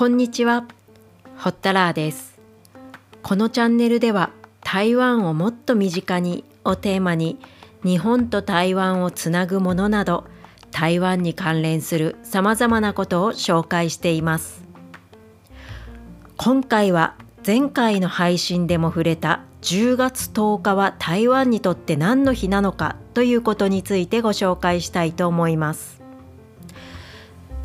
こんにちは、ホッタラーです。このチャンネルでは台湾をもっと身近にをテーマに日本と台湾をつなぐものなど台湾に関連するさまざまなことを紹介しています。今回は前回の配信でも触れた10月10日は台湾にとって何の日なのかということについてご紹介したいと思います。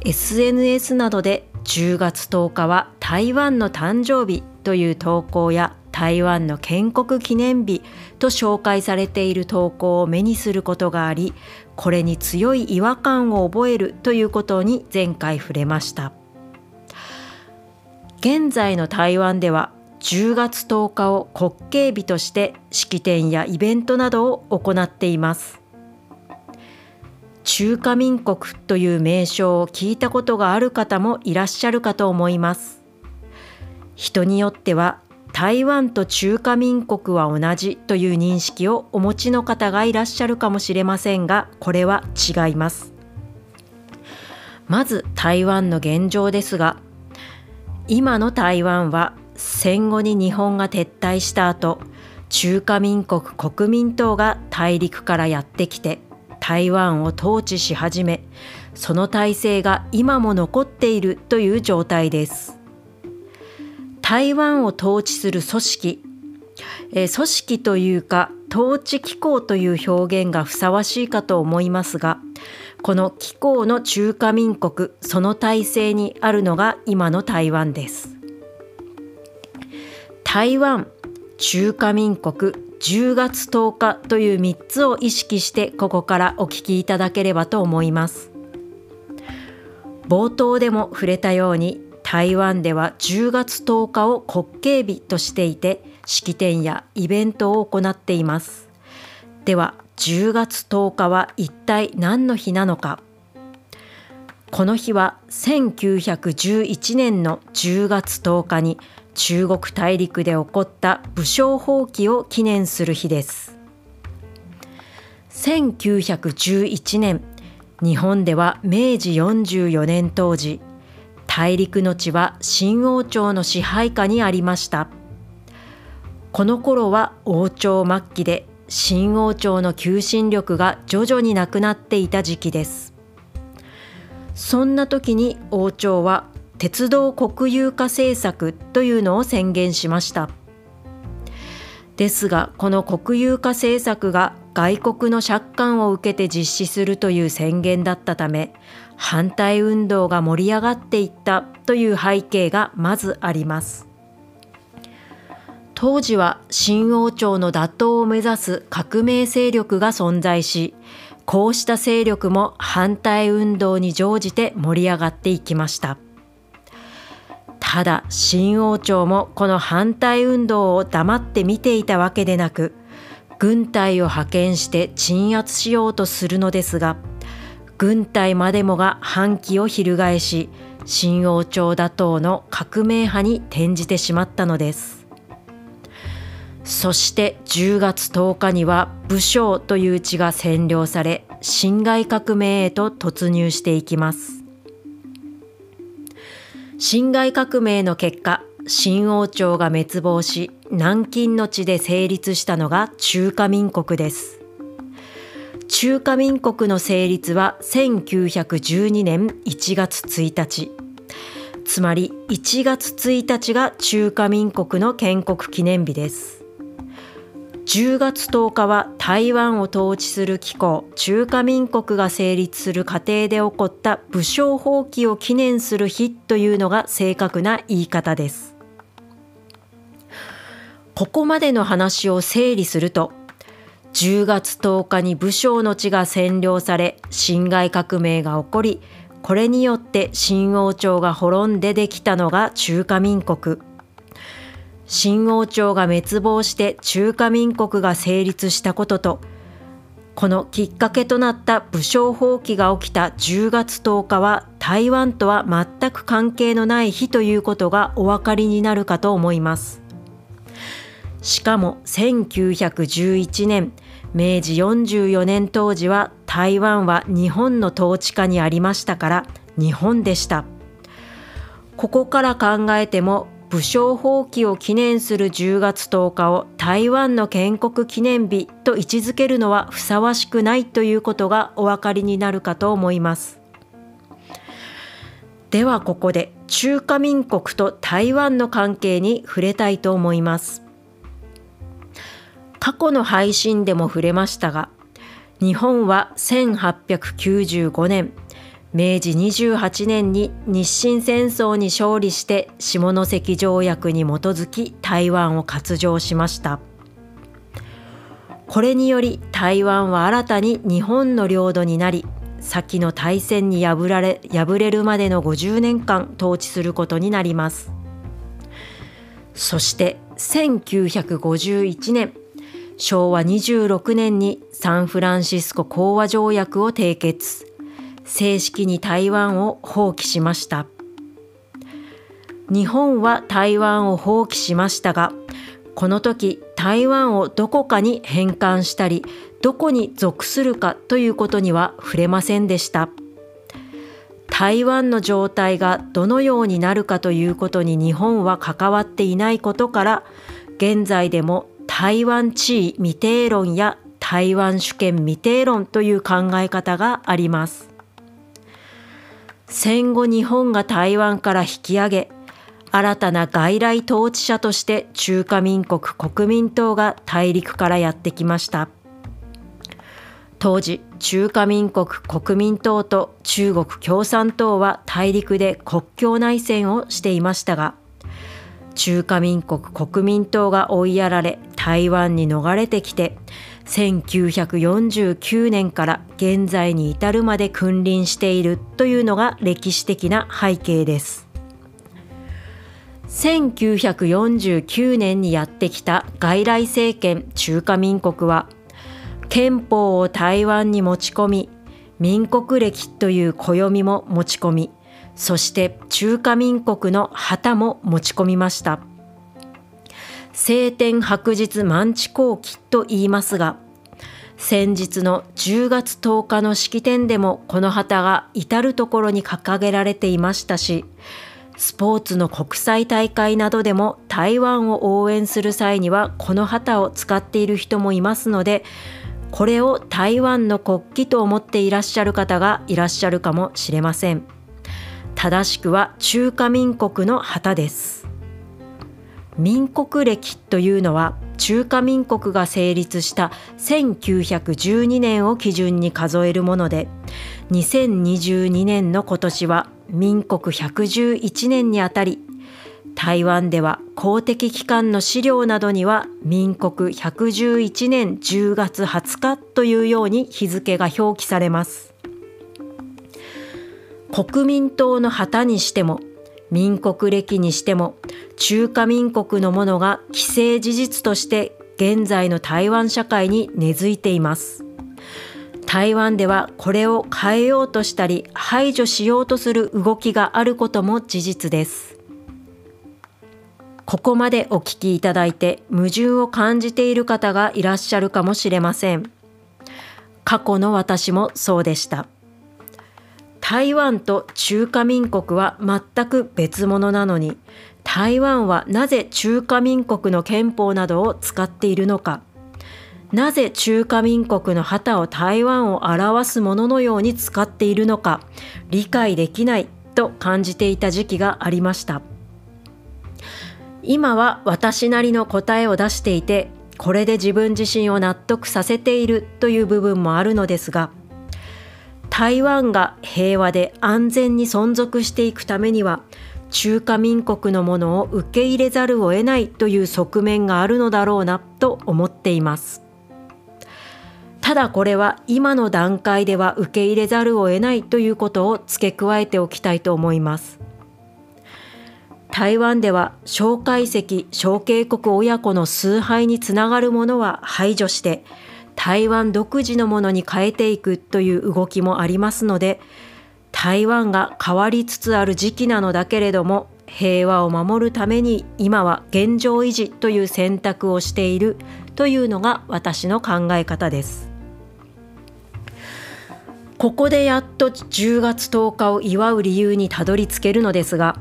SNS などで10月10日は台湾の誕生日という投稿や台湾の建国記念日と紹介されている投稿を目にすることがありこれに強い違和感を覚えるということに前回触れました。現在の台湾では10月10日を国慶日として式典やイベントなどを行っています。中華民国という名称を聞いたことがある方もいらっしゃるかと思います。人によっては台湾と中華民国は同じという認識をお持ちの方がいらっしゃるかもしれませんがこれは違います。まず台湾の現状ですが今の台湾は戦後に日本が撤退した後中華民国国民党が大陸からやってきて台湾を統治し始めその体制が今も残っているという状態です。台湾を統治する組織、え、組織というか統治機構という表現がふさわしいかと思いますがこの機構の中華民国その体制にあるのが今の台湾です。台湾中華民国10月10日という3つを意識してここからお聞きいただければと思います。冒頭でも触れたように台湾では10月10日を国慶日としていて式典やイベントを行っています。では10月10日は一体何の日なのか。この日は1911年の10月10日に中国大陸で起こった武将蜂起を記念する日です。1911年日本では明治44年当時大陸の地は新王朝の支配下にありました。この頃は王朝末期で新王朝の求心力が徐々になくなっていた時期です。そんな時に王朝は鉄道国有化政策というのを宣言しました。ですがこの国有化政策が外国の借款を受けて実施するという宣言だったため反対運動が盛り上がっていったという背景がまずあります。当時は新王朝の打倒を目指す革命勢力が存在しこうした勢力も反対運動に乗じて盛り上がっていきました。ただ新王朝もこの反対運動を黙って見ていたわけでなく軍隊を派遣して鎮圧しようとするのですが軍隊までもが反旗を翻し新王朝打倒の革命派に転じてしまったのです。そして10月10日には武将という地が占領され辛亥革命へと突入していきます。辛亥革命の結果新王朝が滅亡し南京の地で成立したのが中華民国です。中華民国の成立は1912年1月1日。つまり1月1日が中華民国の建国記念日です。10月10日は台湾を統治する機構中華民国が成立する過程で起こった武将蜂起を記念する日というのが正確な言い方です。ここまでの話を整理すると10月10日に武将の地が占領され辛亥革命が起こりこれによって新王朝が滅んでできたのが中華民国。新王朝が滅亡して中華民国が成立したこととこのきっかけとなった武将蜂起が起きた10月10日は台湾とは全く関係のない日ということがお分かりになるかと思います。しかも1911年明治44年当時は台湾は日本の統治下にありましたから日本でした。ここから考えても武将放棄を記念する10月10日を台湾の建国記念日と位置づけるのはふさわしくないということがお分かりになるかと思います。ではここで中華民国と台湾の関係に触れたいと思います。過去の配信でも触れましたが、日本は1895年明治28年に日清戦争に勝利して下関条約に基づき台湾を割譲しました。これにより台湾は新たに日本の領土になり先の大戦に敗られ敗れるまでの50年間統治することになります。そして1951年昭和26年にサンフランシスコ講和条約を締結。正式に台湾を放棄しました。日本は台湾を放棄しましたがこの時台湾をどこかに返還したりどこに属するかということには触れませんでした。台湾の状態がどのようになるかということに日本は関わっていないことから現在でも台湾地位未定論や台湾主権未定論という考え方があります。戦後日本が台湾から引き上げ新たな外来統治者として中華民国国民党が大陸からやってきました。当時中華民国国民党と中国共産党は大陸で国境内戦をしていましたが中華民国国民党が追いやられ台湾に逃れてきて1949年から現在に至るまで君臨しているというのが歴史的な背景です。1949年にやってきた外来政権中華民国は憲法を台湾に持ち込み民国歴という暦も持ち込みそして中華民国の旗も持ち込みました。晴天白日満地後期と言いますが、先日の10月10日の式典でもこの旗が至る所に掲げられていましたし、スポーツの国際大会などでも台湾を応援する際にはこの旗を使っている人もいますので、これを台湾の国旗と思っていらっしゃる方がいらっしゃるかもしれません。正しくは中華民国の旗です。民国歴というのは中華民国が成立した1912年を基準に数えるもので2022年の今年は民国111年にあたり台湾では公的機関の資料などには民国111年10月20日というように日付が表記されます。国民党の旗にしても民国歴にしても中華民国のものが既成事実として現在の台湾社会に根付いています。台湾ではこれを変えようとしたり排除しようとする動きがあることも事実です。ここまでお聞きいただいて矛盾を感じている方がいらっしゃるかもしれません。過去の私もそうでした。台湾と中華民国は全く別物なのに台湾はなぜ中華民国の憲法などを使っているのか。なぜ中華民国の旗を台湾を表すもののように使っているのか理解できないと感じていた時期がありました。今は私なりの答えを出していてこれで自分自身を納得させているという部分もあるのですが台湾が平和で安全に存続していくためには中華民国のものを受け入れざるを得ないという側面があるのだろうなと思っています。ただこれは今の段階では受け入れざるを得ないということを付け加えておきたいと思います。台湾では蒋介石蒋警国親子の崇拝につながるものは排除して台湾独自のものに変えていくという動きもありますので台湾が変わりつつある時期なのだけれども平和を守るために今は現状維持という選択をしているというのが私の考え方です。ここでやっと10月10日を祝う理由にたどり着けるのですが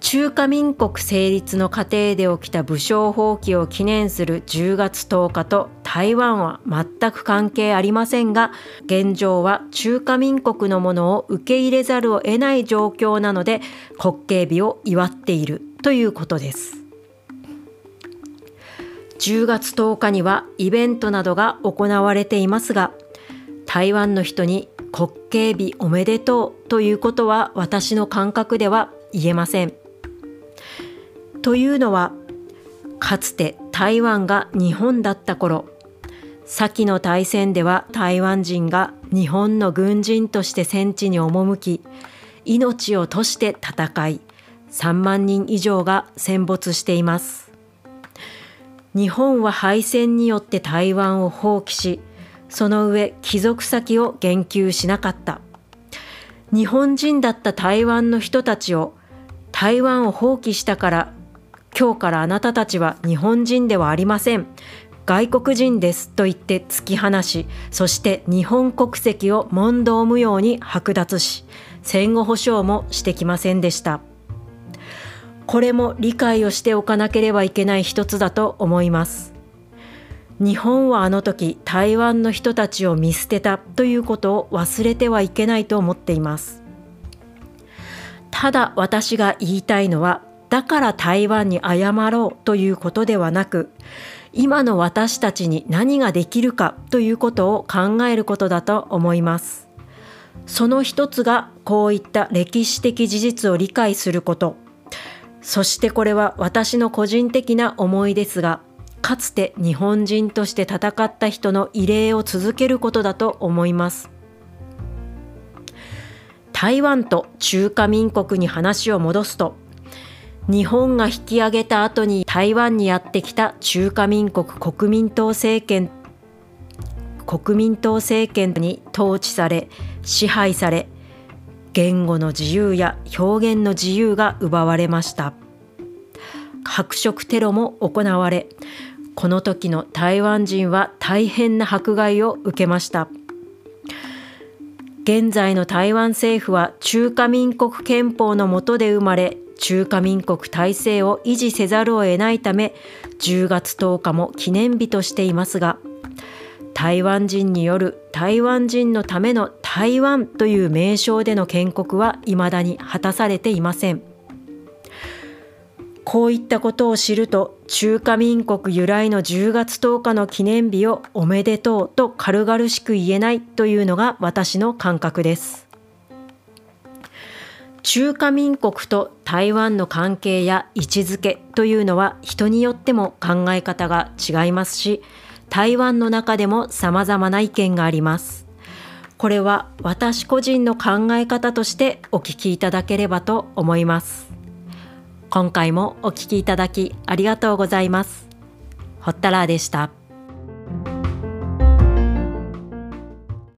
中華民国成立の過程で起きた武将放棄を記念する10月10日と台湾は全く関係ありませんが現状は中華民国のものを受け入れざるを得ない状況なので国慶日を祝っているということです10月10日にはイベントなどが行われていますが台湾の人に国慶日おめでとうということは私の感覚では言えません。というのはかつて台湾が日本だった頃先の大戦では台湾人が日本の軍人として戦地に赴き命を賭して戦い3万人以上が戦没しています。日本は敗戦によって台湾を放棄しその上帰属先を言及しなかった。日本人だった台湾の人たちを台湾を放棄したから今日からあなたたちは日本人ではありません。外国人ですと言って突き放しそして日本国籍を問答無用に剥奪し戦後保障もしてきませんでした。これも理解をしておかなければいけない一つだと思います。日本はあの時台湾の人たちを見捨てたということを忘れてはいけないと思っています。ただ私が言いたいのはだから台湾に謝ろうということではなく今の私たちに何ができるかということを考えることだと思います。その一つがこういった歴史的事実を理解すること。そしてこれは私の個人的な思いですがかつて日本人として戦った人の慰霊を続けることだと思います。台湾と中華民国に話を戻すと日本が引き上げた後に台湾にやってきた中華民国国民党政権国民党政権に統治され支配され言語の自由や表現の自由が奪われました。白色テロも行われこの時の台湾人は大変な迫害を受けました。現在の台湾政府は中華民国憲法の下で生まれ中華民国体制を維持せざるを得ないため10月10日も記念日としていますが台湾人による台湾人のための台湾という名称での建国は未だに果たされていません。こういったことを知ると中華民国由来の10月10日の記念日をおめでとうと軽々しく言えないというのが私の感覚です。中華民国と台湾の関係や位置づけというのは人によっても考え方が違いますし台湾の中でも様々な意見があります。これは私個人の考え方としてお聞きいただければと思います。今回もお聞きいただきありがとうございます。ホッタラーでした。